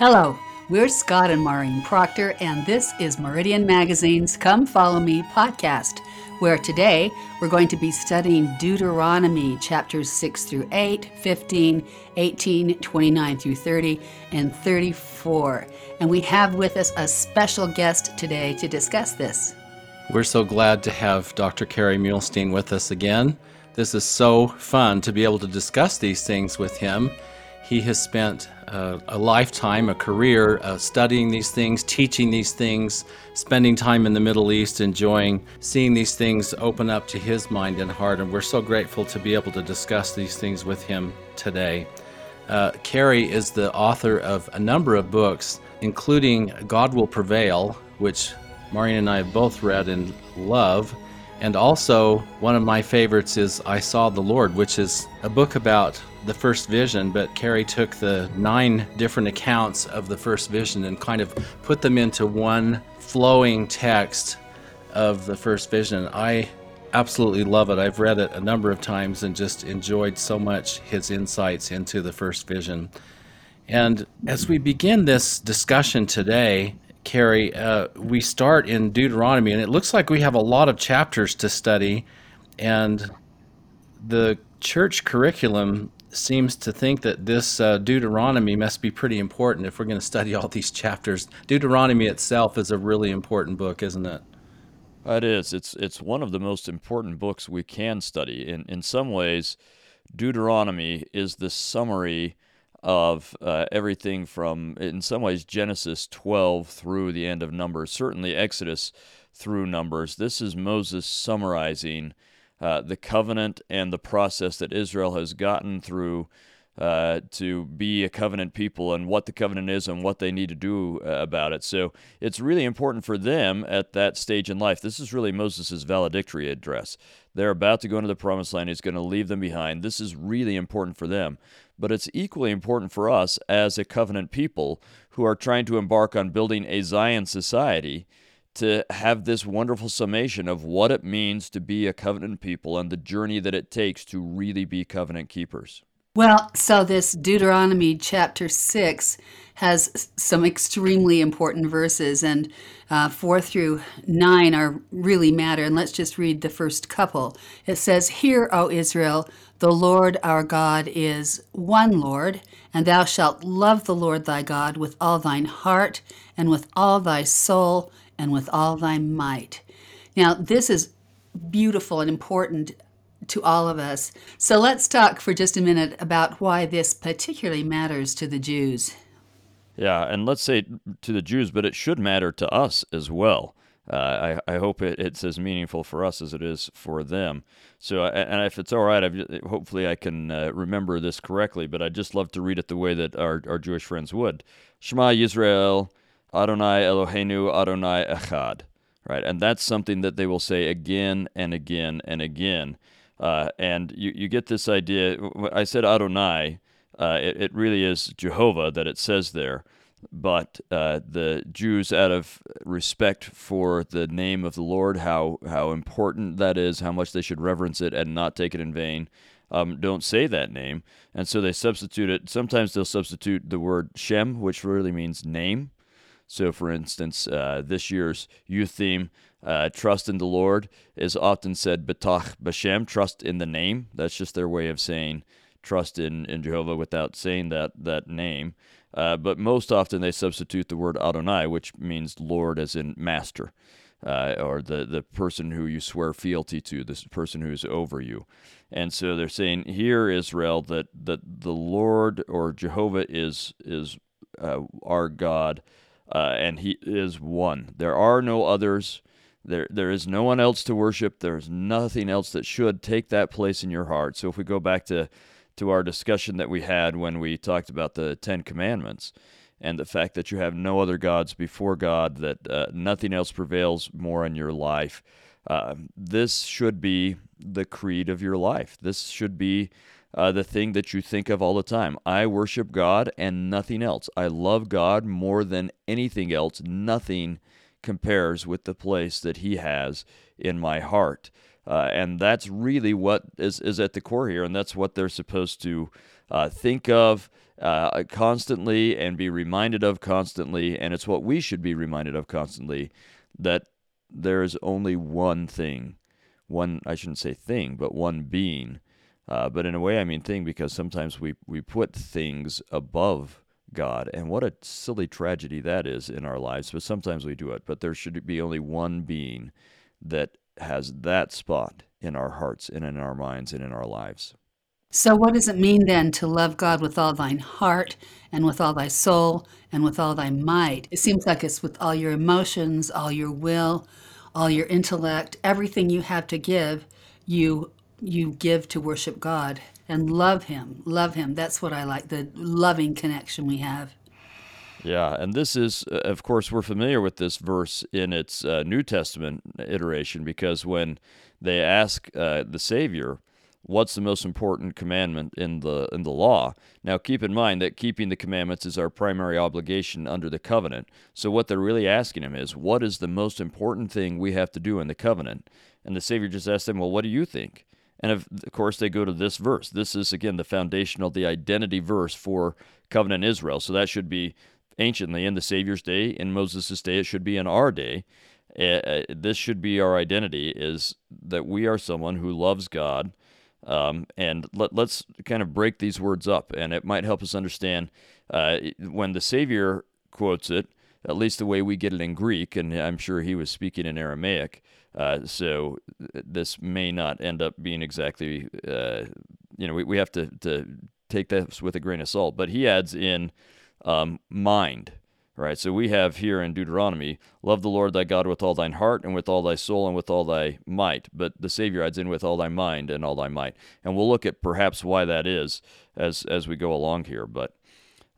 Hello, we're Scott and Maureen Proctor, and this is Meridian Magazine's Come Follow Me podcast, where today we're going to be studying Deuteronomy chapters 6 through 8, 15, 18, 29 through 30, and 34. And we have with us a special guest today to discuss this. We're so glad to have Dr. Kerry Muhlestein with us again. This is so fun to be able to discuss these things with him. He has spent uh, a lifetime, a career uh, studying these things, teaching these things, spending time in the Middle East, enjoying seeing these things open up to his mind and heart. And we're so grateful to be able to discuss these things with him today. Uh, Kerry is the author of a number of books, including God Will Prevail, which Maureen and I have both read and love. And also, one of my favorites is I Saw the Lord, which is a book about the first vision, but Kerry took the nine different accounts of the first vision and kind of put them into one flowing text of the first vision. I absolutely love it. I've read it a number of times and just enjoyed so much his insights into the first vision. And as we begin this discussion today, Kerry, uh, we start in Deuteronomy, and it looks like we have a lot of chapters to study, and the church curriculum seems to think that this uh, Deuteronomy must be pretty important if we're going to study all these chapters. Deuteronomy itself is a really important book, isn't it? It is. It's it's one of the most important books we can study. In in some ways, Deuteronomy is the summary of uh, everything from, in some ways, Genesis 12 through the end of Numbers, certainly Exodus through Numbers. This is Moses summarizing uh, the covenant and the process that Israel has gotten through uh, to be a covenant people and what the covenant is and what they need to do uh, about it. So it's really important for them at that stage in life. This is really Moses' valedictory address. They're about to go into the promised land. He's going to leave them behind. This is really important for them. But it's equally important for us as a covenant people who are trying to embark on building a Zion society to have this wonderful summation of what it means to be a covenant people and the journey that it takes to really be covenant keepers. Well, so this Deuteronomy chapter 6 has some extremely important verses, and uh, 4 through 9 are really matter. And let's just read the first couple. It says, Hear, O Israel, the Lord our God is one Lord, and thou shalt love the Lord thy God with all thine heart, and with all thy soul, and with all thy might. Now, this is beautiful and important to all of us. So let's talk for just a minute about why this particularly matters to the Jews. Yeah, and let's say to the Jews, but it should matter to us as well. Uh, I, I hope it, it's as meaningful for us as it is for them. So, and if it's all right, I've, hopefully I can uh, remember this correctly, but I'd just love to read it the way that our, our Jewish friends would. Shema Yisrael, Adonai Eloheinu, Adonai Echad. Right, and that's something that they will say again and again and again. Uh, and you, you get this idea. I said Adonai. Uh, it, it, really is Jehovah that it says there. But uh, the Jews, out of respect for the name of the Lord, how, how important that is, how much they should reverence it and not take it in vain, um, don't say that name. And so they substitute it. Sometimes they'll substitute the word Shem, which really means name. So, for instance, uh, this year's youth theme, uh, trust in the Lord, is often said betach b'shem, trust in the name. That's just their way of saying trust in, in Jehovah without saying that, that name. Uh, but most often they substitute the word Adonai, which means Lord as in master, uh, or the, the person who you swear fealty to, this person who's over you. And so they're saying here, Israel, that, that the Lord or Jehovah is, is uh, our God uh, and He is one. There are no others. There, there is no one else to worship. There is nothing else that should take that place in your heart. So if we go back to, to our discussion that we had when we talked about the Ten Commandments and the fact that you have no other gods before God, that uh, nothing else prevails more in your life, uh, this should be the creed of your life. This should be uh, the thing that you think of all the time. I worship God and nothing else. I love God more than anything else. Nothing compares with the place that He has in my heart. Uh, and that's really what is, is at the core here, and that's what they're supposed to uh, think of uh, constantly and be reminded of constantly, and it's what we should be reminded of constantly that there is only one thing, one, I shouldn't say thing, but one being. Uh, but in a way, I mean thing because sometimes we, we put things above God. And what a silly tragedy that is in our lives. But sometimes we do it. But there should be only one being that has that spot in our hearts and in our minds and in our lives. So, what does it mean then to love God with all thine heart and with all thy soul and with all thy might? It seems like it's with all your emotions, all your will, all your intellect, everything you have to give, you you give to worship God and love him. Love him. That's what I like, the loving connection we have. Yeah, and this is, uh, of course, we're familiar with this verse in its uh, New Testament iteration because when they ask uh, the Savior, what's the most important commandment in the in the law now keep in mind that keeping the commandments is our primary obligation under the covenant so what they're really asking him is what is the most important thing we have to do in the covenant and the savior just asks them well what do you think and of, course they go to this verse. This is again the foundational the identity verse for covenant israel. So that should be anciently in the savior's day in moses' day it should be in our day. Uh, this should be our identity is that we are someone who loves god. Um, and let, us kind of break these words up, and it might help us understand uh, when the Savior quotes it, at least the way we get it in Greek, and I'm sure he was speaking in Aramaic. Uh, so this may not end up being exactly, uh, you know, we, we have to, to take this with a grain of salt. But he adds in um, mind right? So we have here in Deuteronomy, love the Lord thy God with all thine heart and with all thy soul and with all thy might. But the Savior adds in with all thy mind and all thy might. And we'll look at perhaps why that is as as we go along here. But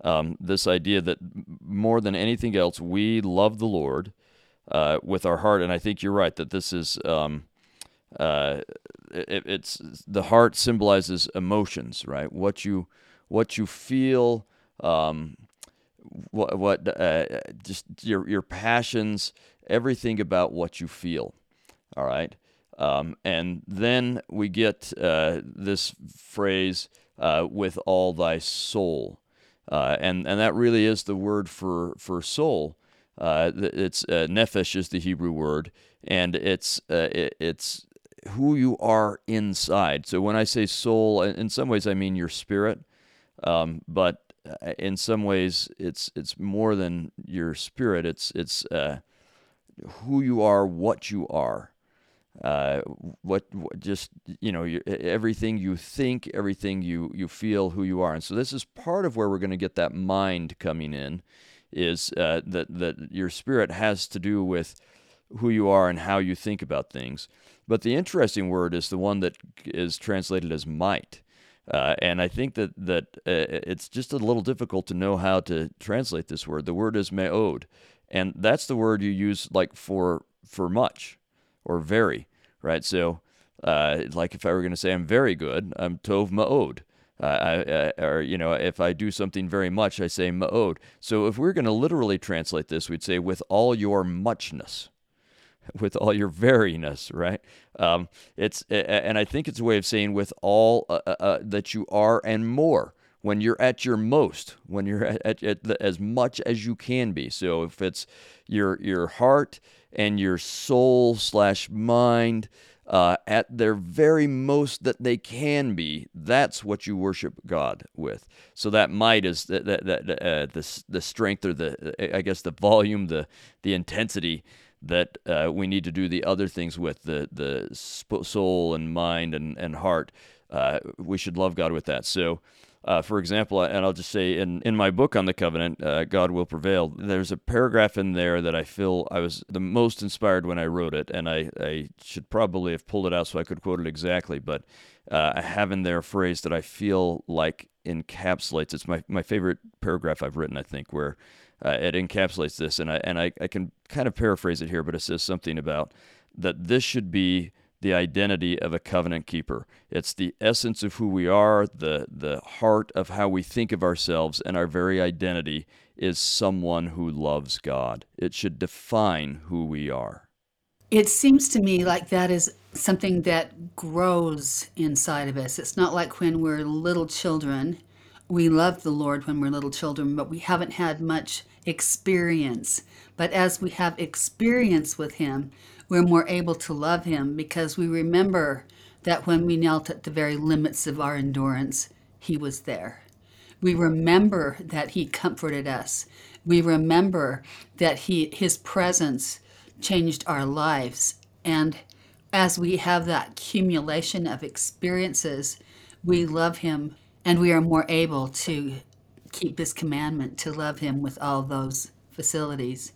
um, this idea that more than anything else, we love the Lord uh, with our heart. And I think you're right that this is. Um, uh, it, it's the heart symbolizes emotions, right? What you what you feel, um, what what uh, just your your passions, everything about what you feel. All right, um, and then we get uh, this phrase uh, with all thy soul, uh, and and that really is the word for for soul. Uh, it's uh, is the Hebrew word, and it's it, it's who you are inside. So when I say soul, in some ways I mean your spirit, um, but uh, in some ways it's it's more than your spirit. It's it's uh, who you are what you are. Uh, what, what, just you know you, everything you think everything you you feel who you are. And so this is part of where we're going to get that mind coming in is uh, that that your spirit has to do with who you are and how you think about things but the interesting word is the one that is translated as might uh, and I think that that uh, it's just a little difficult to know how to translate this word. The word is me'od, and that's the word you use like for for much or very, right? So, uh, like if I were going to say I'm very good, I'm tov ma'od. Uh, or you know, if I do something very much, I say ma'od. So if we're going to literally translate this, we'd say with all your muchness, with all your veriness, right? Um, it's and I think it's a way of saying with all uh, uh, uh, that you are and more. When you're at your most, when you're at, at, at the, as much as you can be. So if it's your your heart and your soul slash mind uh, at their very most that they can be, that's what you worship God with. So that might is that that, that uh, the the strength or the I guess the volume, the the intensity that uh, we need to do the other things with the the soul and mind and and heart. Uh, we should love God with that. So. Uh, for example, and I'll just say in, in my book on the covenant, uh, God Will Prevail, there's a paragraph in there that I feel I was the most inspired when I wrote it, and I, I should probably have pulled it out so I could quote it exactly, but uh, I have in there a phrase that I feel like encapsulates. It's my, my favorite paragraph I've written, I think, where uh, it encapsulates this, and I and I, I can kind of paraphrase it here, but it says something about that this should be the identity of a covenant keeper. It's the essence of who we are, the the heart of how we think of ourselves, and our very identity is someone who loves God. It should define who we are. It seems to me like that is something that grows inside of us. It's not like when we're little children we love the Lord when we're little children, but we haven't had much experience. But as we have experience with Him, we're more able to love Him because we remember that when we knelt at the very limits of our endurance, He was there. We remember that He comforted us. We remember that He His presence changed our lives. And as we have that accumulation of experiences, we love Him and we are more able to keep His commandment to love Him with all those facilities.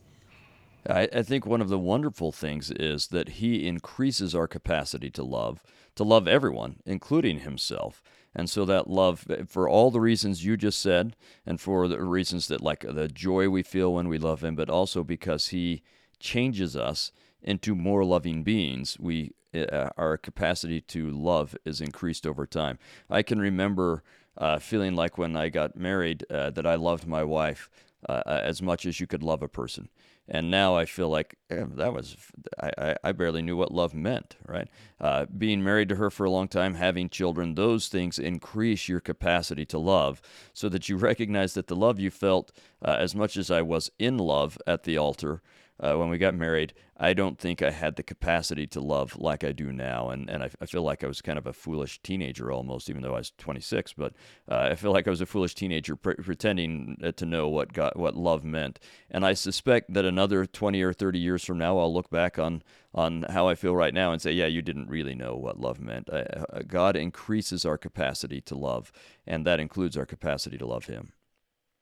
I, I think one of the wonderful things is that He increases our capacity to love, to love everyone, including Himself. And so that love, for all the reasons you just said, and for the reasons that, like the joy we feel when we love Him, but also because He changes us into more loving beings, we uh, our capacity to love is increased over time. I can remember uh, feeling like when I got married uh, that I loved my wife uh, uh, as much as you could love a person. And now I feel like eh, that was, I, I barely knew what love meant, right? Uh, being married to her for a long time, having children, those things increase your capacity to love so that you recognize that the love you felt, as much as I was in love at the altar, uh, when we got married, I don't think I had the capacity to love like I do now. And, and I, I feel like I was kind of a foolish teenager almost, even though I was 26. But uh, I feel like I was a foolish teenager pre- pretending uh, to know what, God, what love meant. And I suspect that another 20 or 30 years from now, I'll look back on, on how I feel right now and say, yeah, you didn't really know what love meant. Uh, God increases our capacity to love, and that includes our capacity to love Him.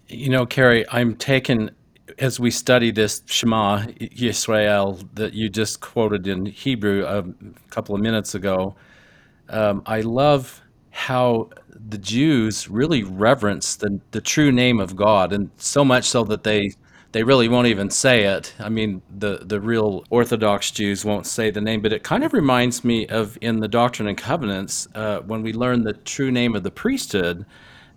You know, Kerry, I'm taken as we study this Shema Yisrael that you just quoted in Hebrew a couple of minutes ago, um, I love how the Jews really reverence the, the true name of God, and so much so that they they really won't even say it. I mean, the the real Orthodox Jews won't say the name, but it kind of reminds me of in the Doctrine and Covenants uh, when we learn the true name of the priesthood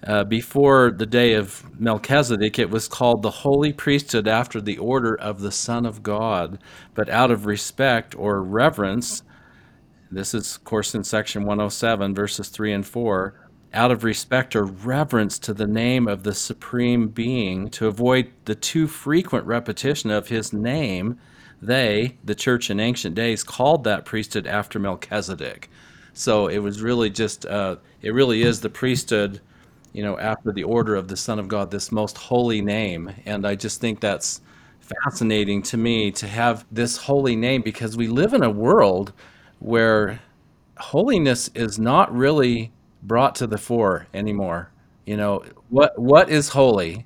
uh, before the day of Melchizedek, it was called the holy priesthood after the order of the Son of God. But out of respect or reverence, this is, of course, in section 107, verses 3 and 4, out of respect or reverence to the name of the Supreme Being, to avoid the too frequent repetition of his name, they, the church in ancient days, called that priesthood after Melchizedek. So it was really just, uh, it really is the priesthood you know, after the order of the Son of God, this most holy name. And I just think that's fascinating to me to have this holy name because we live in a world where holiness is not really brought to the fore anymore. You know, what what is holy?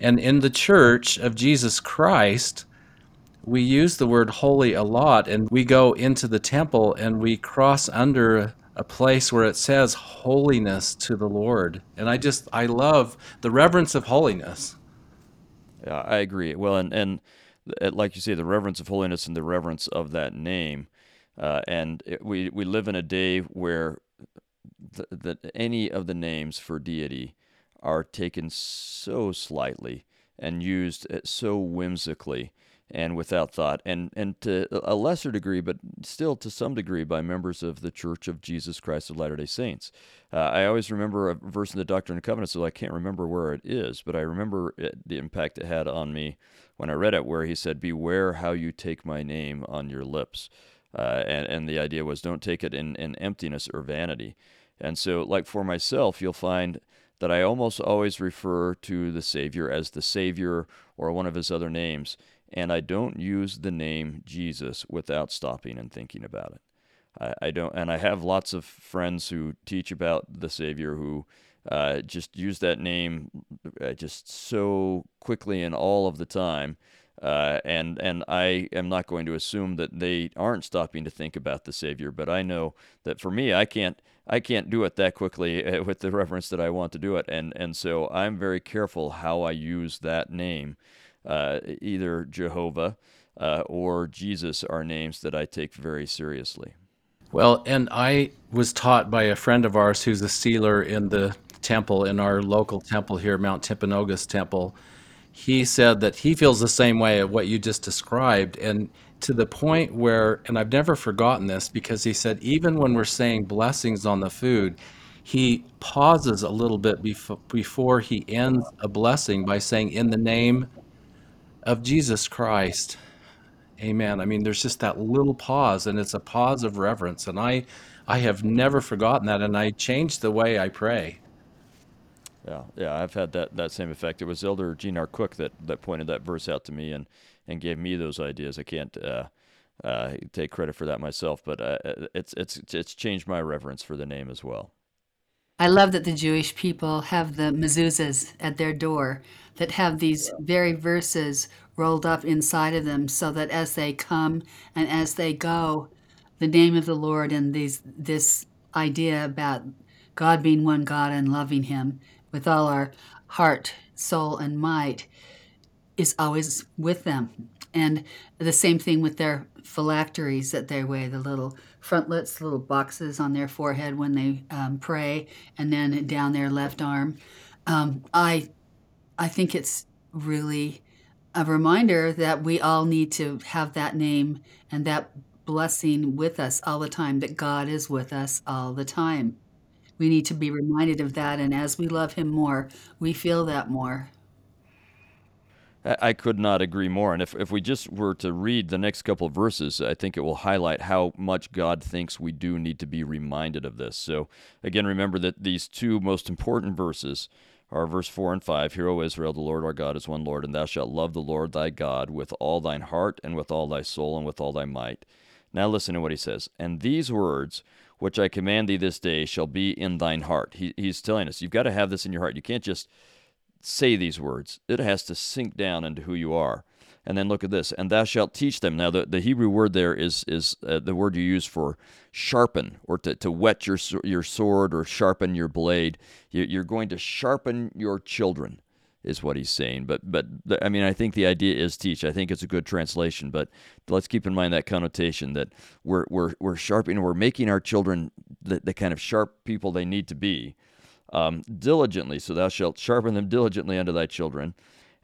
And in the church of Jesus Christ, we use the word holy a lot and we go into the temple and we cross under a place where it says holiness to the Lord. And I just, I love the reverence of holiness. Yeah, I agree. Well, and, and like you say, the reverence of holiness and the reverence of that name. Uh, and it, we, we live in a day where that any of the names for deity are taken so slightly and used uh, so whimsically and without thought, and, and to a lesser degree, but still to some degree, by members of the Church of Jesus Christ of Latter day Saints. Uh, I always remember a verse in the Doctrine and Covenants, so I can't remember where it is, but I remember it, the impact it had on me when I read it, where he said, Beware how you take my name on your lips. Uh, and, and the idea was don't take it in, in emptiness or vanity. And so, like for myself, you'll find that I almost always refer to the Savior as the Savior or one of his other names and I don't use the name Jesus without stopping and thinking about it. I, I don't, and I have lots of friends who teach about the Savior who uh, just use that name uh, just so quickly and all of the time. Uh, and and I am not going to assume that they aren't stopping to think about the Savior, but I know that for me, I can't I can't do it that quickly with the reverence that I want to do it, and and so I'm very careful how I use that name uh, either Jehovah uh, or Jesus are names that I take very seriously. Well, and I was taught by a friend of ours who's a sealer in the temple, in our local temple here, Mount Timpanogos Temple. He said that he feels the same way of what you just described. And to the point where, and I've never forgotten this because he said, even when we're saying blessings on the food, he pauses a little bit before, before he ends a blessing by saying, In the name of Jesus Christ. Amen. I mean, there's just that little pause, and it's a pause of reverence. And I, I have never forgotten that, and I changed the way I pray. Yeah, yeah, I've had that, that same effect. It was Elder Gene R. Cook that, that pointed that verse out to me and, and gave me those ideas. I can't uh, uh, take credit for that myself, but uh, it's it's it's changed my reverence for the name as well. I love that the Jewish people have the mezuzahs at their door that have these very verses rolled up inside of them so that as they come and as they go, the name of the Lord and these this idea about God being one God and loving him with all our heart, soul and might is always with them. And the same thing with their phylacteries that they wear, the little frontlets, little boxes on their forehead when they um, pray, and then down their left arm. Um, I, I think it's really a reminder that we all need to have that name and that blessing with us all the time, that God is with us all the time. We need to be reminded of that, and as we love Him more, we feel that more. I could not agree more. And if, if we just were to read the next couple of verses, I think it will highlight how much God thinks we do need to be reminded of this. So, again, remember that these two most important verses are verse 4 and 5 Hear, O Israel, the Lord our God is one Lord, and thou shalt love the Lord thy God with all thine heart, and with all thy soul, and with all thy might. Now, listen to what he says. And these words which I command thee this day shall be in thine heart. He, he's telling us, you've got to have this in your heart. You can't just say these words. It has to sink down into who you are. And then look at this, and thou shalt teach them. Now, the, the Hebrew word there is is uh, the word you use for sharpen or to, to whet your your sword or sharpen your blade. You're going to sharpen your children, is what he's saying. But but I mean, I think the idea is teach. I think it's a good translation. But let's keep in mind that connotation that we're we're we're sharpening, we're making our children the, the kind of sharp people they need to be um, diligently. So thou shalt sharpen them diligently unto thy children,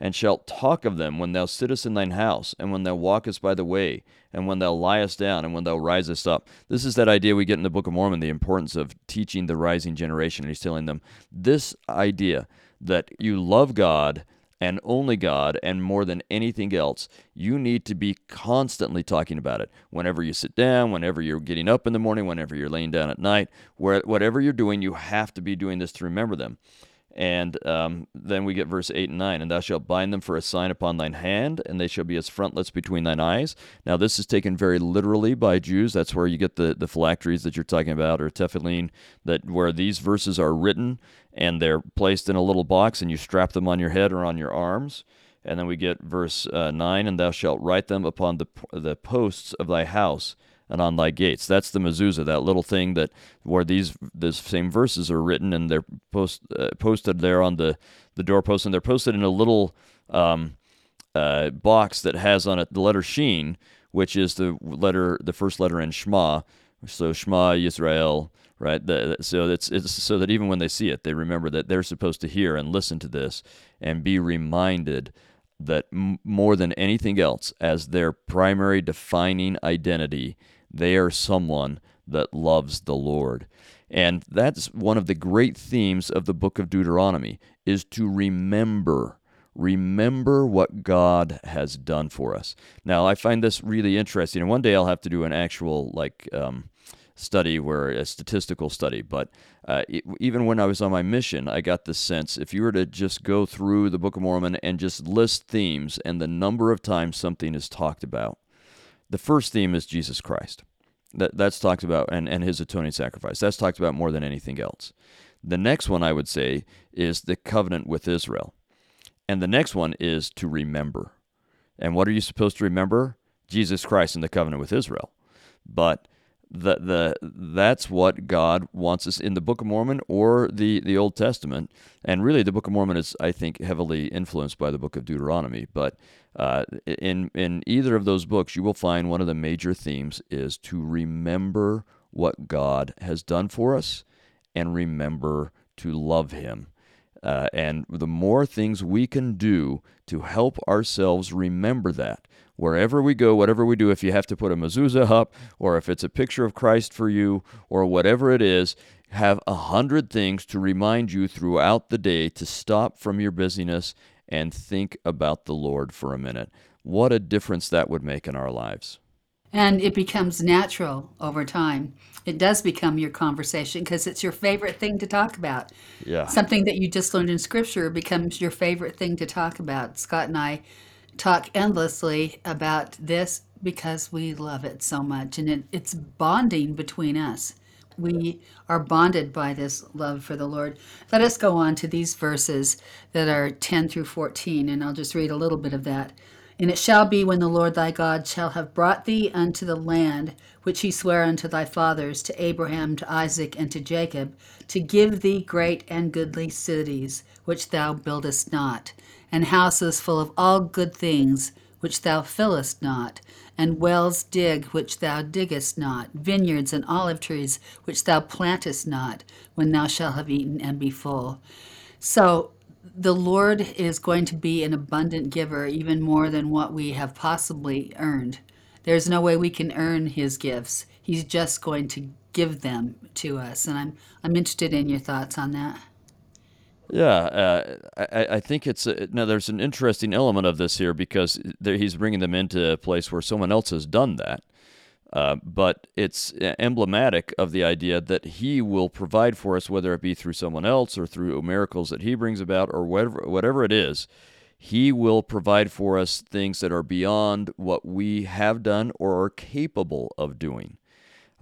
and shalt talk of them when thou sittest in thine house, and when thou walkest by the way, and when thou liest down, and when thou risest up. This is that idea we get in the Book of Mormon, the importance of teaching the rising generation. And he's telling them this idea that you love God and only God, and more than anything else, you need to be constantly talking about it. Whenever you sit down, whenever you're getting up in the morning, whenever you're laying down at night, where, whatever you're doing, you have to be doing this to remember them. And um, then we get verse 8 and 9. And thou shalt bind them for a sign upon thine hand, and they shall be as frontlets between thine eyes. Now, this is taken very literally by Jews. That's where you get the, the phylacteries that you're talking about, or tefillin, that where these verses are written and they're placed in a little box, and you strap them on your head or on your arms. And then we get verse uh, 9 And thou shalt write them upon the, the posts of thy house and on thy gates. That's the mezuzah, that little thing that where these the same verses are written and they're post, uh, posted there on the the doorpost, and they're posted in a little um, uh, box that has on it the letter Shin, which is the letter the first letter in Shema. So Shema Yisrael, right? The, so it's it's so that even when they see it, they remember that they're supposed to hear and listen to this and be reminded that m- more than anything else, as their primary defining identity, they are someone that loves the Lord. And that's one of the great themes of the book of Deuteronomy is to remember remember what God has done for us. Now, I find this really interesting, and one day I'll have to do an actual like um, study where a statistical study. But uh, it, even when I was on my mission, I got the sense if you were to just go through the Book of Mormon and just list themes and the number of times something is talked about, the first theme is Jesus Christ. That, that's talked about, and, and his atoning sacrifice. That's talked about more than anything else. The next one I would say is the covenant with Israel. And the next one is to remember. And what are you supposed to remember? Jesus Christ and the covenant with Israel. But the, the that's what God wants us in the Book of Mormon or the, the Old Testament. And really, the Book of Mormon is, I think, heavily influenced by the Book of Deuteronomy. But uh, in in either of those books, you will find one of the major themes is to remember what God has done for us and remember to love Him. Uh, and the more things we can do to help ourselves remember that, wherever we go, whatever we do, if you have to put a mezuzah up or if it's a picture of Christ for you or whatever it is, have a hundred things to remind you throughout the day to stop from your busyness and think about the Lord for a minute. What a difference that would make in our lives. And it becomes natural over time. It does become your conversation because it's your favorite thing to talk about. Yeah. Something that you just learned in scripture becomes your favorite thing to talk about. Scott and I talk endlessly about this because we love it so much and it, it's bonding between us. We are bonded by this love for the Lord. Let us go on to these verses that are 10 through 14, and I'll just read a little bit of that. And it shall be when the Lord thy God shall have brought thee unto the land which he sware unto thy fathers, to Abraham, to Isaac, and to Jacob, to give thee great and goodly cities, which thou buildest not, and houses full of all good things, which thou fillest not, and wells dig which thou diggest not, vineyards and olive trees which thou plantest not, when thou shalt have eaten and be full. So the Lord is going to be an abundant giver, even more than what we have possibly earned. There's no way we can earn his gifts. He's just going to give them to us. And I'm I'm interested in your thoughts on that. Yeah, uh, I, I think it's a, now. There's an interesting element of this here because there, he's bringing them into a place where someone else has done that, uh, but it's emblematic of the idea that he will provide for us, whether it be through someone else or through miracles that he brings about, or whatever whatever it is. He will provide for us things that are beyond what we have done or are capable of doing.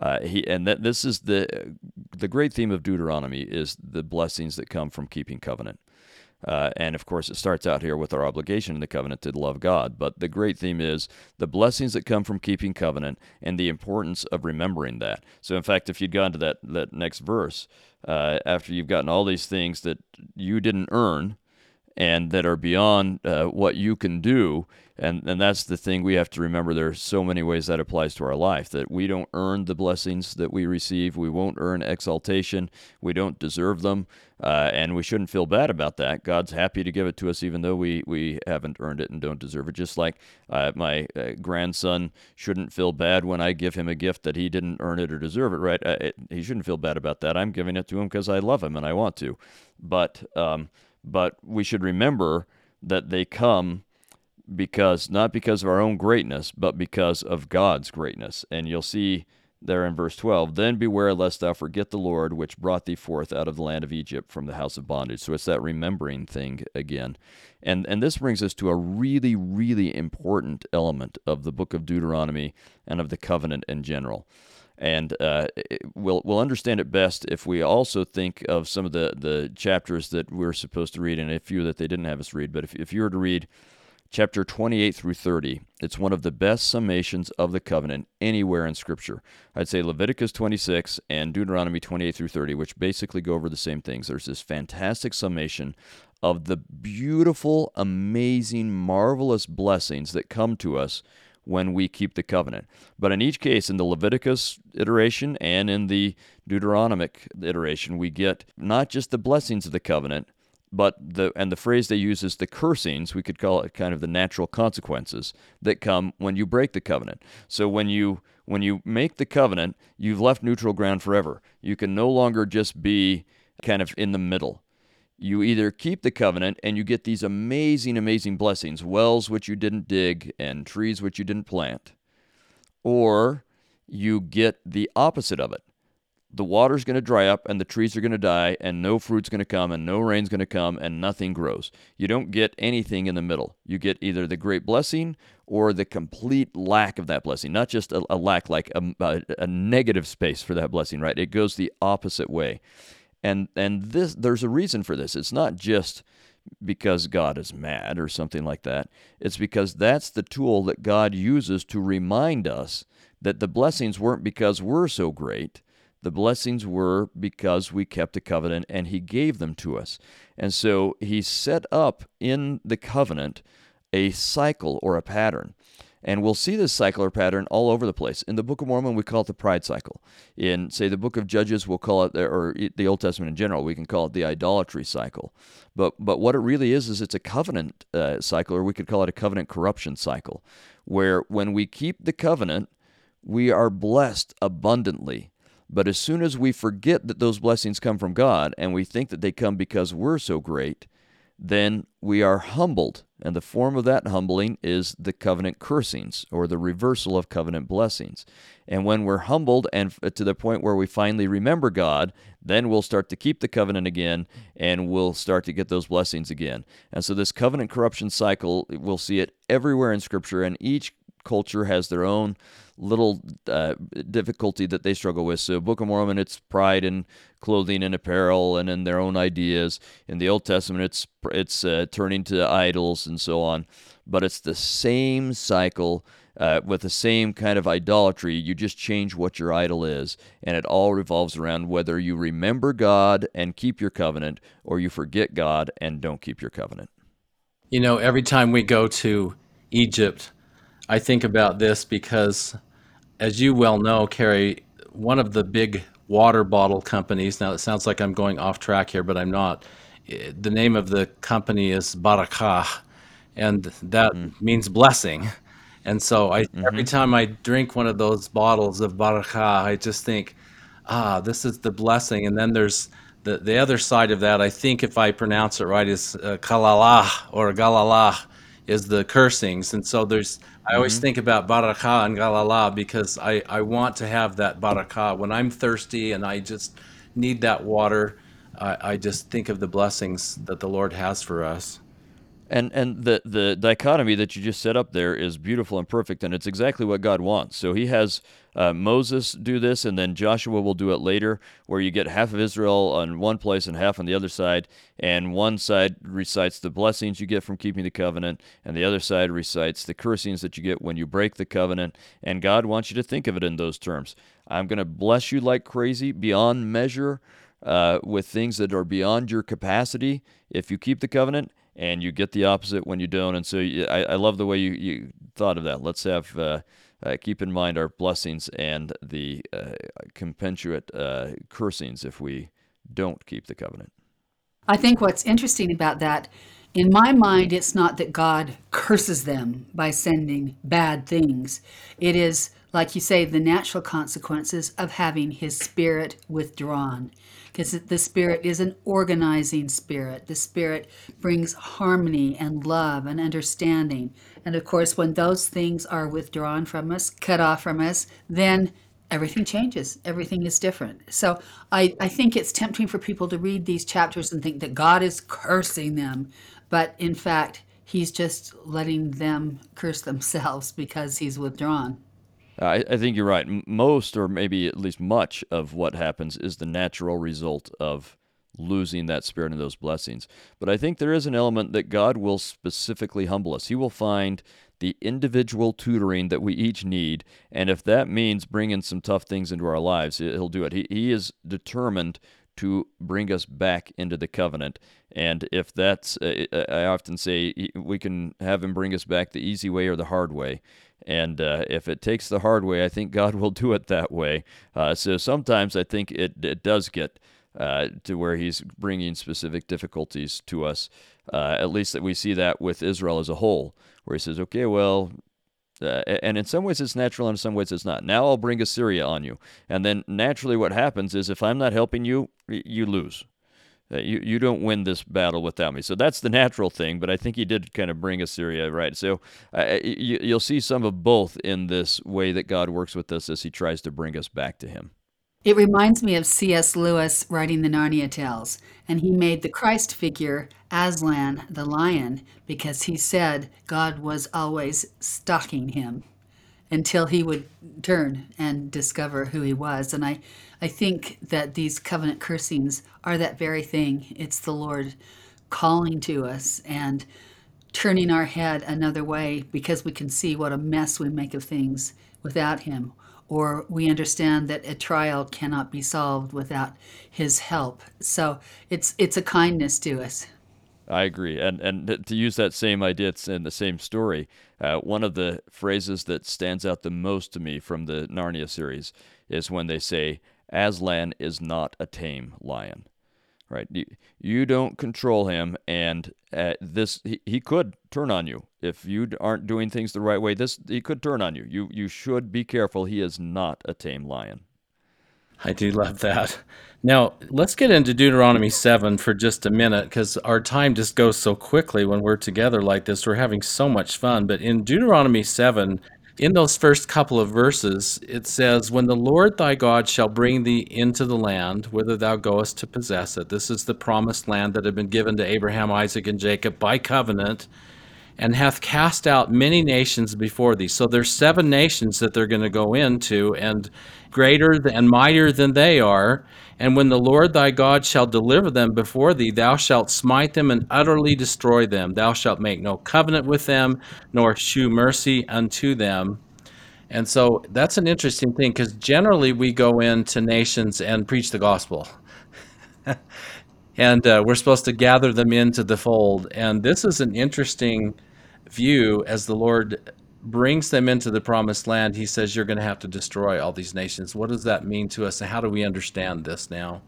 Uh, he and that this is the the great theme of Deuteronomy is the blessings that come from keeping covenant. Uh, and of course, it starts out here with our obligation in the covenant to love God. But the great theme is the blessings that come from keeping covenant and the importance of remembering that. So, in fact, if you'd gone to that, that next verse, uh, after you've gotten all these things that you didn't earn, and that are beyond uh, what you can do. And, and that's the thing we have to remember. There are so many ways that applies to our life that we don't earn the blessings that we receive. We won't earn exaltation. We don't deserve them. Uh, and we shouldn't feel bad about that. God's happy to give it to us, even though we, we haven't earned it and don't deserve it. Just like uh, my uh, grandson shouldn't feel bad when I give him a gift that he didn't earn it or deserve it, right? Uh, it, he shouldn't feel bad about that. I'm giving it to him because I love him and I want to. But, um, but we should remember that they come because not because of our own greatness, but because of God's greatness. And you'll see there in verse 12, then beware lest thou forget the Lord which brought thee forth out of the land of Egypt from the house of bondage. So it's that remembering thing again. And and this brings us to a really really important element of the book of Deuteronomy and of the covenant in general and uh, we'll we'll understand it best if we also think of some of the the chapters that we're supposed to read, and a few that they didn't have us read. But if if you were to read chapter 28 through 30, it's one of the best summations of the covenant anywhere in Scripture. I'd say Leviticus 26 and Deuteronomy 28 through 30, which basically go over the same things. There's this fantastic summation of the beautiful, amazing, marvelous blessings that come to us when we keep the covenant. But in each case, in the Leviticus iteration and in the Deuteronomic iteration, we get not just the blessings of the covenant, but the and the phrase they use is the cursings. We could call it kind of the natural consequences that come when you break the covenant. So when you when you make the covenant, you've left neutral ground forever. You can no longer just be kind of in the middle you either keep the covenant and you get these amazing, amazing blessings wells which you didn't dig and trees which you didn't plant, or you get the opposite of it. The water's going to dry up and the trees are going to die and no fruit's going to come and no rain's going to come and nothing grows. You don't get anything in the middle. You get either the great blessing or the complete lack of that blessing. Not just a, a lack, like a, a, a negative space for that blessing, right? It goes the opposite way. And and this there's a reason for this. It's not just because God is mad or something like that. It's because that's the tool that God uses to remind us that the blessings weren't because we're so great. The blessings were because we kept the covenant and He gave them to us. And so He set up in the covenant a cycle or a pattern. And we'll see this cycle or pattern all over the place. In the Book of Mormon, we call it the pride cycle. In, say, the Book of Judges, we'll call it, or the Old Testament in general, we can call it the idolatry cycle. But, but what it really is, is it's a covenant uh, cycle, or we could call it a covenant corruption cycle, where when we keep the covenant, we are blessed abundantly But as soon as we forget that those blessings come from God and we think that they come because we're so great, then we are humbled. And the form of that humbling is the covenant cursings or the reversal of covenant blessings. And when we're humbled and to the point where we finally remember God, then we'll start to keep the covenant again and we'll start to get those blessings again. And so, this covenant corruption cycle, we'll see it everywhere in Scripture, and each culture has their own little uh, difficulty that they struggle with. So, Book of Mormon, it's pride in clothing and apparel and in their own ideas. In the Old Testament, it's it's uh, turning to idols and so on. But it's the same cycle. Uh, with the same kind of idolatry, you just change what your idol is, and it all revolves around whether you remember God and keep your covenant, or you forget God and don't keep your covenant. You know, every time we go to Egypt, I think about this because, as you well know, Kerry, one of the big water bottle companies, now it sounds like I'm going off track here, but I'm not. The name of the company is Barakah, and that mm. means blessing. And so I, mm-hmm. every time I drink one of those bottles of Barakah, I just think, ah, this is the blessing. And then there's the, the other side of that, I think if I pronounce it right, is uh, Kalalah or Galalah is the cursings. And so there's I always mm-hmm. think about barakah and galala because I, I want to have that barakah. When I'm thirsty and I just need that water, I, I just think of the blessings that the Lord has for us. And and the the dichotomy that you just set up there is beautiful and perfect, and it's exactly what God wants. So He has uh, Moses do this, and then Joshua will do it later, where you get half of Israel on one place and half on the other side, and one side recites the blessings you get from keeping the covenant, and the other side recites the cursings that you get when you break the covenant. And God wants you to think of it in those terms. I'm going to bless you like crazy, beyond measure. Uh, with things that are beyond your capacity if you keep the covenant, and you get the opposite when you don't. And so I, I love the way you, you thought of that. Let's have uh, uh, keep in mind our blessings and the uh, compensate uh, cursings if we don't keep the covenant. I think what's interesting about that, in my mind, it's not that God curses them by sending bad things. It is, like you say, the natural consequences of having His Spirit withdrawn because the Spirit is an organizing spirit. The Spirit brings harmony and love and understanding. And of course, when those things are withdrawn from us, cut off from us, then everything changes. Everything is different. So I, I think it's tempting for people to read these chapters and think that God is cursing them. But in fact, He's just letting them curse themselves because He's withdrawn. I, I think you're right. Most, or maybe at least much, of what happens is the natural result of losing that spirit and those blessings. But I think there is an element that God will specifically humble us. He will find the individual tutoring that we each need. And if that means bringing some tough things into our lives, He'll do it. He, he is determined to bring us back into the covenant. And if that's, I often say, we can have Him bring us back the easy way or the hard way. And uh, if it takes the hard way, I think God will do it that way. Uh, so sometimes I think it, it does get uh, to where He's bringing specific difficulties to us. Uh, at least that we see that with Israel as a whole, where He says, okay, well, uh, and in some ways it's natural, and in some ways it's not. Now I'll bring Assyria on you. And then naturally, what happens is if I'm not helping you, you lose. Uh, you you don't win this battle without me. So that's the natural thing. But I think he did kind of bring Assyria right. So uh, you, you'll see some of both in this way that God works with us as He tries to bring us back to Him. It reminds me of C.S. Lewis writing the Narnia Tales, and he made the Christ figure Aslan the lion because he said God was always stalking him until he would turn and discover who he was. And I, I think that these covenant cursings are that very thing. It's the Lord calling to us and turning our head another way because we can see what a mess we make of things without him or we understand that a trial cannot be solved without his help so it's it's a kindness to us I agree, and and to use that same idea, it's in the same story. Uh, one of the phrases that stands out the most to me from the Narnia series is when they say, "Aslan is not a tame lion." Right? You, you don't control him, and uh, this he, he could turn on you if you aren't doing things the right way. This he could turn on you. You you should be careful. He is not a tame lion. I do love that. Now, let's get into Deuteronomy 7 for just a minute because our time just goes so quickly when we're together like this. We're having so much fun. But in Deuteronomy 7, in those first couple of verses, it says, When the Lord thy God shall bring thee into the land, whither thou goest to possess it. This is the promised land that had been given to Abraham, Isaac, and Jacob by covenant, and hath cast out many nations before thee. So there's seven nations that they're going to go into, and greater and mightier than they are. And when the Lord thy God shall deliver them before thee, thou shalt smite them and utterly destroy them. Thou shalt make no covenant with them, nor shew mercy unto them. And so that's an interesting thing because generally we go into nations and preach the gospel. and uh, we're supposed to gather them into the fold. And this is an interesting view as the Lord brings them into the promised land, he says, You're going to have to destroy all these nations. What does that mean to us, and how do we understand this now?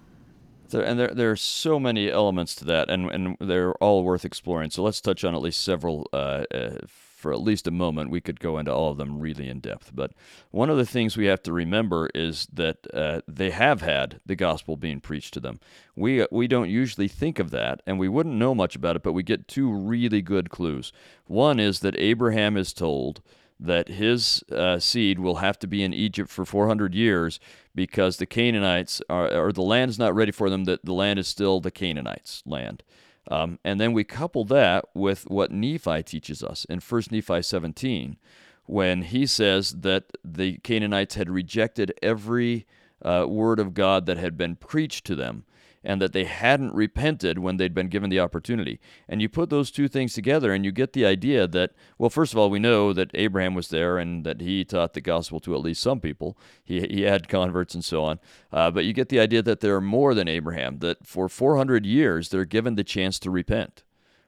There, and there, there are so many elements to that, and, and they're all worth exploring. So let's touch on at least several uh, uh, for at least a moment. We could go into all of them really in depth. But one of the things we have to remember is that uh, they have had the gospel being preached to them. We, we don't usually think of that, and we wouldn't know much about it, but we get two really good clues. One is that Abraham is told that his uh, seed will have to be in Egypt for 400 years because the Canaanites are, or the land is not ready for them, that the land is still the Canaanites' land. Um, and then we couple that with what Nephi teaches us in 1 Nephi 17, when he says that the Canaanites had rejected every uh, word of God that had been preached to them and that they hadn't repented when they'd been given the opportunity. And you put those two things together and you get the idea that, well, first of all, we know that Abraham was there and that he taught the gospel to at least some people. He, he had converts and so on. Uh, but you get the idea that there are more than Abraham, that for 400 years they're given the chance to repent.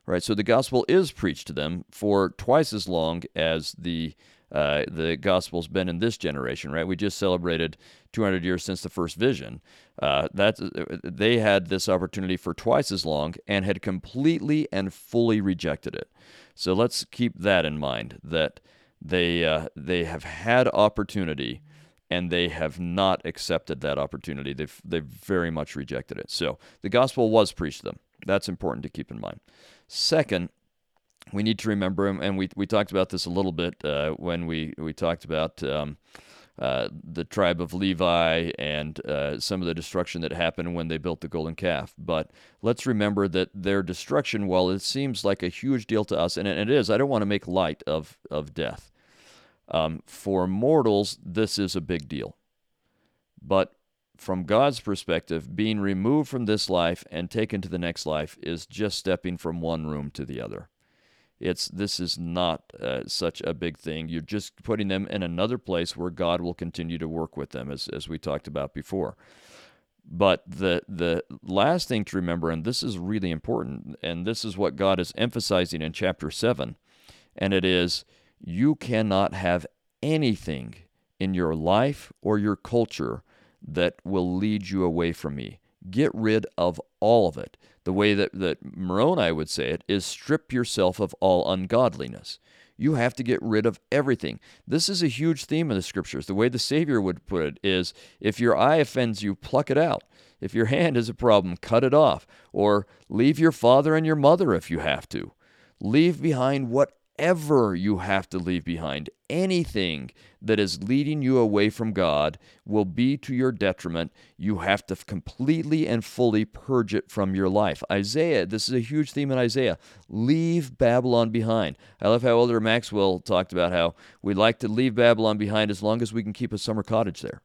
Right? So the gospel is preached to them for twice as long as the uh, the gospel's been in this generation, right? We just celebrated 200 years since the first vision. Uh, that they had this opportunity for twice as long and had completely and fully rejected it. So let's keep that in mind. That they uh, they have had opportunity and they have not accepted that opportunity. They've they've very much rejected it. So the gospel was preached to them. That's important to keep in mind. Second, we need to remember, and we, we talked about this a little bit uh, when we, we talked about um, uh, the tribe of Levi and uh, some of the destruction that happened when they built the golden calf. But let's remember that their destruction, while it seems like a huge deal to us, and it is, I don't want to make light of, of death. Um, for mortals, this is a big deal. But from God's perspective, being removed from this life and taken to the next life is just stepping from one room to the other. It's this is not uh, such a big thing. You're just putting them in another place where God will continue to work with them, as as we talked about before. But the the last thing to remember, and this is really important, and this is what God is emphasizing in chapter seven, and it is you cannot have anything in your life or your culture that will lead you away from me. Get rid of all of it. The way that, that Moroni would say it is strip yourself of all ungodliness. You have to get rid of everything. This is a huge theme in the scriptures. The way the Savior would put it is if your eye offends you, pluck it out. If your hand is a problem, cut it off. Or leave your father and your mother if you have to. Leave behind what whatever you have to leave behind, anything that is leading you away from God will be to your detriment. You have to completely and fully purge it from your life. Isaiah, this is a huge theme in Isaiah. Leave Babylon behind. I love how Elder Maxwell talked about how we like to leave Babylon behind as long as we can keep a summer cottage there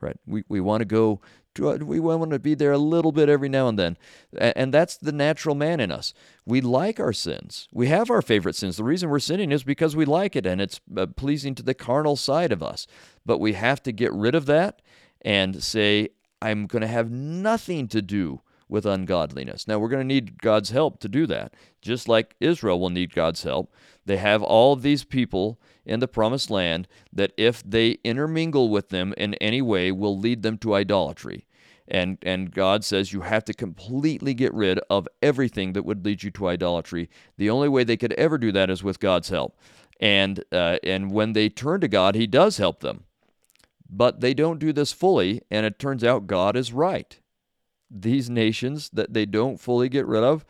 right? We, we want to go we want to be there a little bit every now and then. And that's the natural man in us. We like our sins. We have our favorite sins. The reason we're sinning is because we like it and it's uh, pleasing to the carnal side of us. But we have to get rid of that and say, I'm going to have nothing to do with ungodliness. Now, we're going to need God's help to do that, just like Israel will need God's help. They have all these people in the promised land that if they intermingle with them in any way will lead them to idolatry. And, and God says you have to completely get rid of everything that would lead you to idolatry. The only way they could ever do that is with God's help. And, uh, and when they turn to God, He does help them. But they don't do this fully, and it turns out God is right. These nations that they don't fully get rid of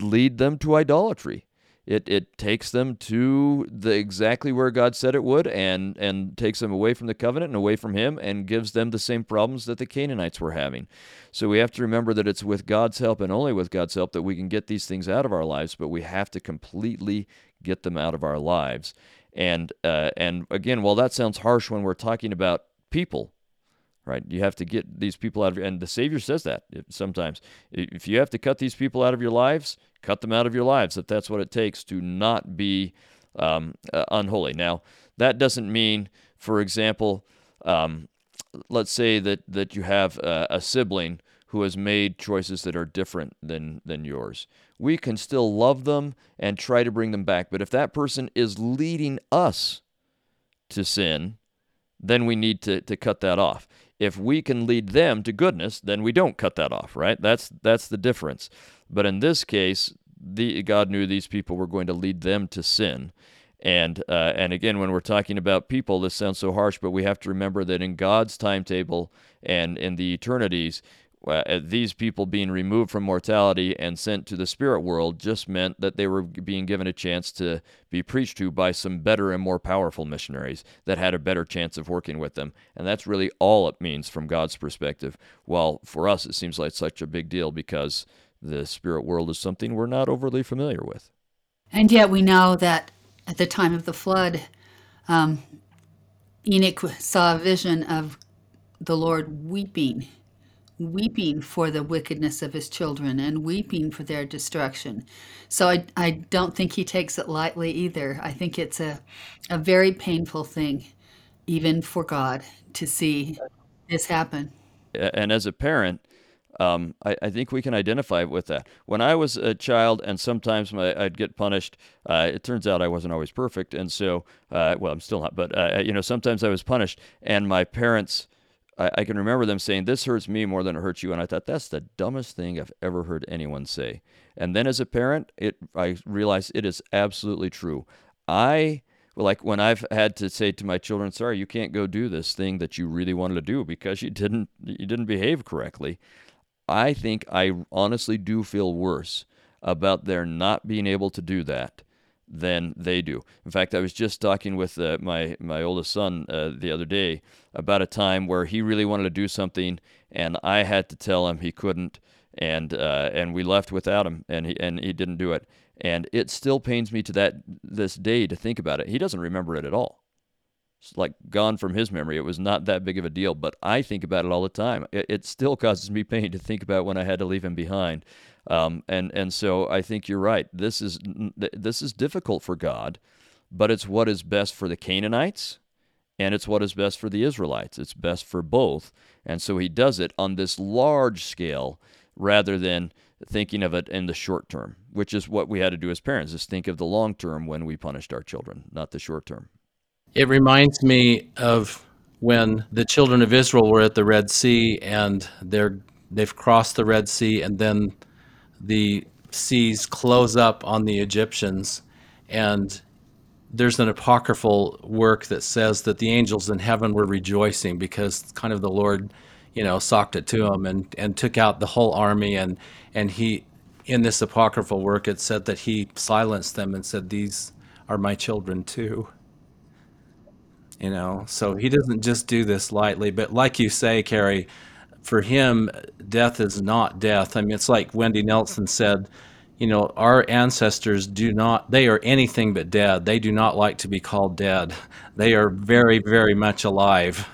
lead them to idolatry. It, it takes them to the exactly where God said it would and and takes them away from the covenant and away from him and gives them the same problems that the Canaanites were having. So we have to remember that it's with God's help and only with God's help that we can get these things out of our lives, but we have to completely get them out of our lives. And uh, and again, while that sounds harsh when we're talking about people, right? You have to get these people out of your, and the Savior says that sometimes. If you have to cut these people out of your lives, cut them out of your lives if that's what it takes to not be um, uh, unholy. Now, that doesn't mean, for example, um, let's say that that you have a, a sibling who has made choices that are different than than yours. We can still love them and try to bring them back, but if that person is leading us to sin, then we need to, to cut that off. If we can lead them to goodness, then we don't cut that off, right? That's that's the difference. But in this case, the God knew these people were going to lead them to sin. And uh, and again, when we're talking about people, this sounds so harsh, but we have to remember that in God's timetable and in the eternities, uh, these people being removed from mortality and sent to the spirit world just meant that they were being given a chance to be preached to by some better and more powerful missionaries that had a better chance of working with them. And that's really all it means from God's perspective. While for us, it seems like such a big deal because the spirit world is something we're not overly familiar with. And yet we know that at the time of the flood, um, Enoch saw a vision of the Lord weeping, weeping for the wickedness of his children and weeping for their destruction. So I, I don't think he takes it lightly either. I think it's a, a very painful thing, even for God, to see this happen. And as a parent, um, I, I, think we can identify with that. When I was a child, and sometimes my, I'd get punished. Uh, it turns out I wasn't always perfect, and so uh, well, I'm still not. But uh, you know, sometimes I was punished, and my parents. I, I, can remember them saying, "This hurts me more than it hurts you," and I thought that's the dumbest thing I've ever heard anyone say. And then as a parent, it I realized it is absolutely true. I like when I've had to say to my children, "Sorry, you can't go do this thing that you really wanted to do because you didn't you didn't behave correctly." I think I honestly do feel worse about their not being able to do that than they do. In fact, I was just talking with uh, my my oldest son uh, the other day about a time where he really wanted to do something, and I had to tell him he couldn't, and uh, and we left without him, and he and he didn't do it, and it still pains me to that this day to think about it. He doesn't remember it at all like gone from his memory. It was not that big of a deal, but I think about it all the time. It, it still causes me pain to think about when I had to leave him behind. Um, and and so I think you're right. This is this is difficult for God, but it's what is best for the Canaanites, and it's what is best for the Israelites. It's best for both, and so He does it on this large scale rather than thinking of it in the short term, which is what we had to do as parents: is think of the long term when we punished our children, not the short term. It reminds me of when the children of Israel were at the Red Sea and they're they've crossed the Red Sea and then the seas close up on the Egyptians. And there's an apocryphal work that says that the angels in heaven were rejoicing because kind of the Lord, you know, socked it to them and, and took out the whole army. And and he in this apocryphal work it said that he silenced them and said these are my children too you know? So he doesn't just do this lightly but like you say Kerry for him death is not death. I mean it's like wendy nelson said you know our ancestors do not they are anything but dead. They do not like to be called dead. They are very very much alive.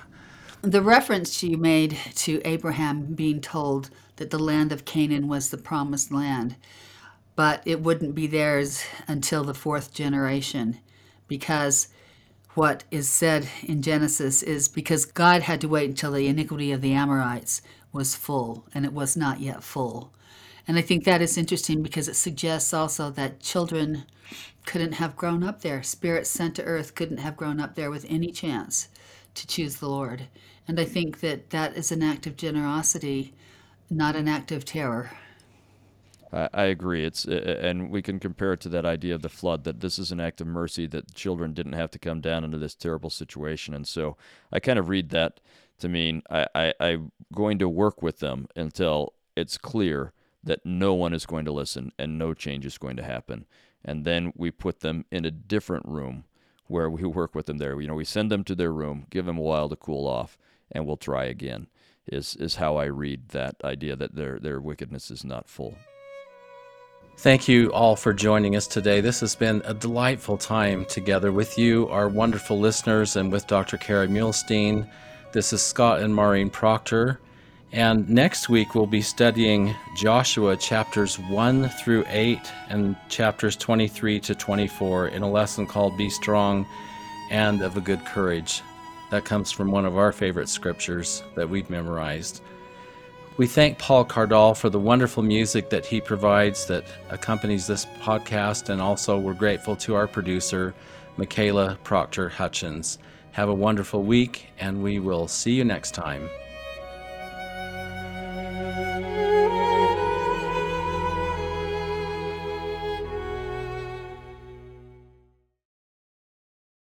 The reference you made to abraham being told that the land of canaan was the promised land but it wouldn't be theirs until the fourth generation because what is said in Genesis is because God had to wait until the iniquity of the Amorites was full, and it was not yet full. And I think that is interesting because it suggests also that children couldn't have grown up there. Spirits sent to earth couldn't have grown up there with any chance to choose the Lord. And I think that that is an act of generosity, not an act of terror. I, I agree. It's and we can compare it to that idea of the flood. That this is an act of mercy that children didn't have to come down into this terrible situation. And so I kind of read that to mean I, I I'm going to work with them until it's clear that no one is going to listen and no change is going to happen. And then we put them in a different room where we work with them there. You know, we send them to their room, give them a while to cool off, and we'll try again. Is is how I read that idea that their their wickedness is not full. Thank you all for joining us today. This has been a delightful time together with you, our wonderful listeners, and with Dr. Kerry Muhlestein. This is Scott and Maureen Proctor. And next week we'll be studying Joshua chapters 1 through 8 and chapters 23 to 24 in a lesson called Be Strong and of a Good Courage. That comes from one of our favorite scriptures that we've memorized. We thank Paul Cardall for the wonderful music that he provides that accompanies this podcast, and also we're grateful to our producer, Michaela Proctor Hutchins. Have a wonderful week, and we will see you next time.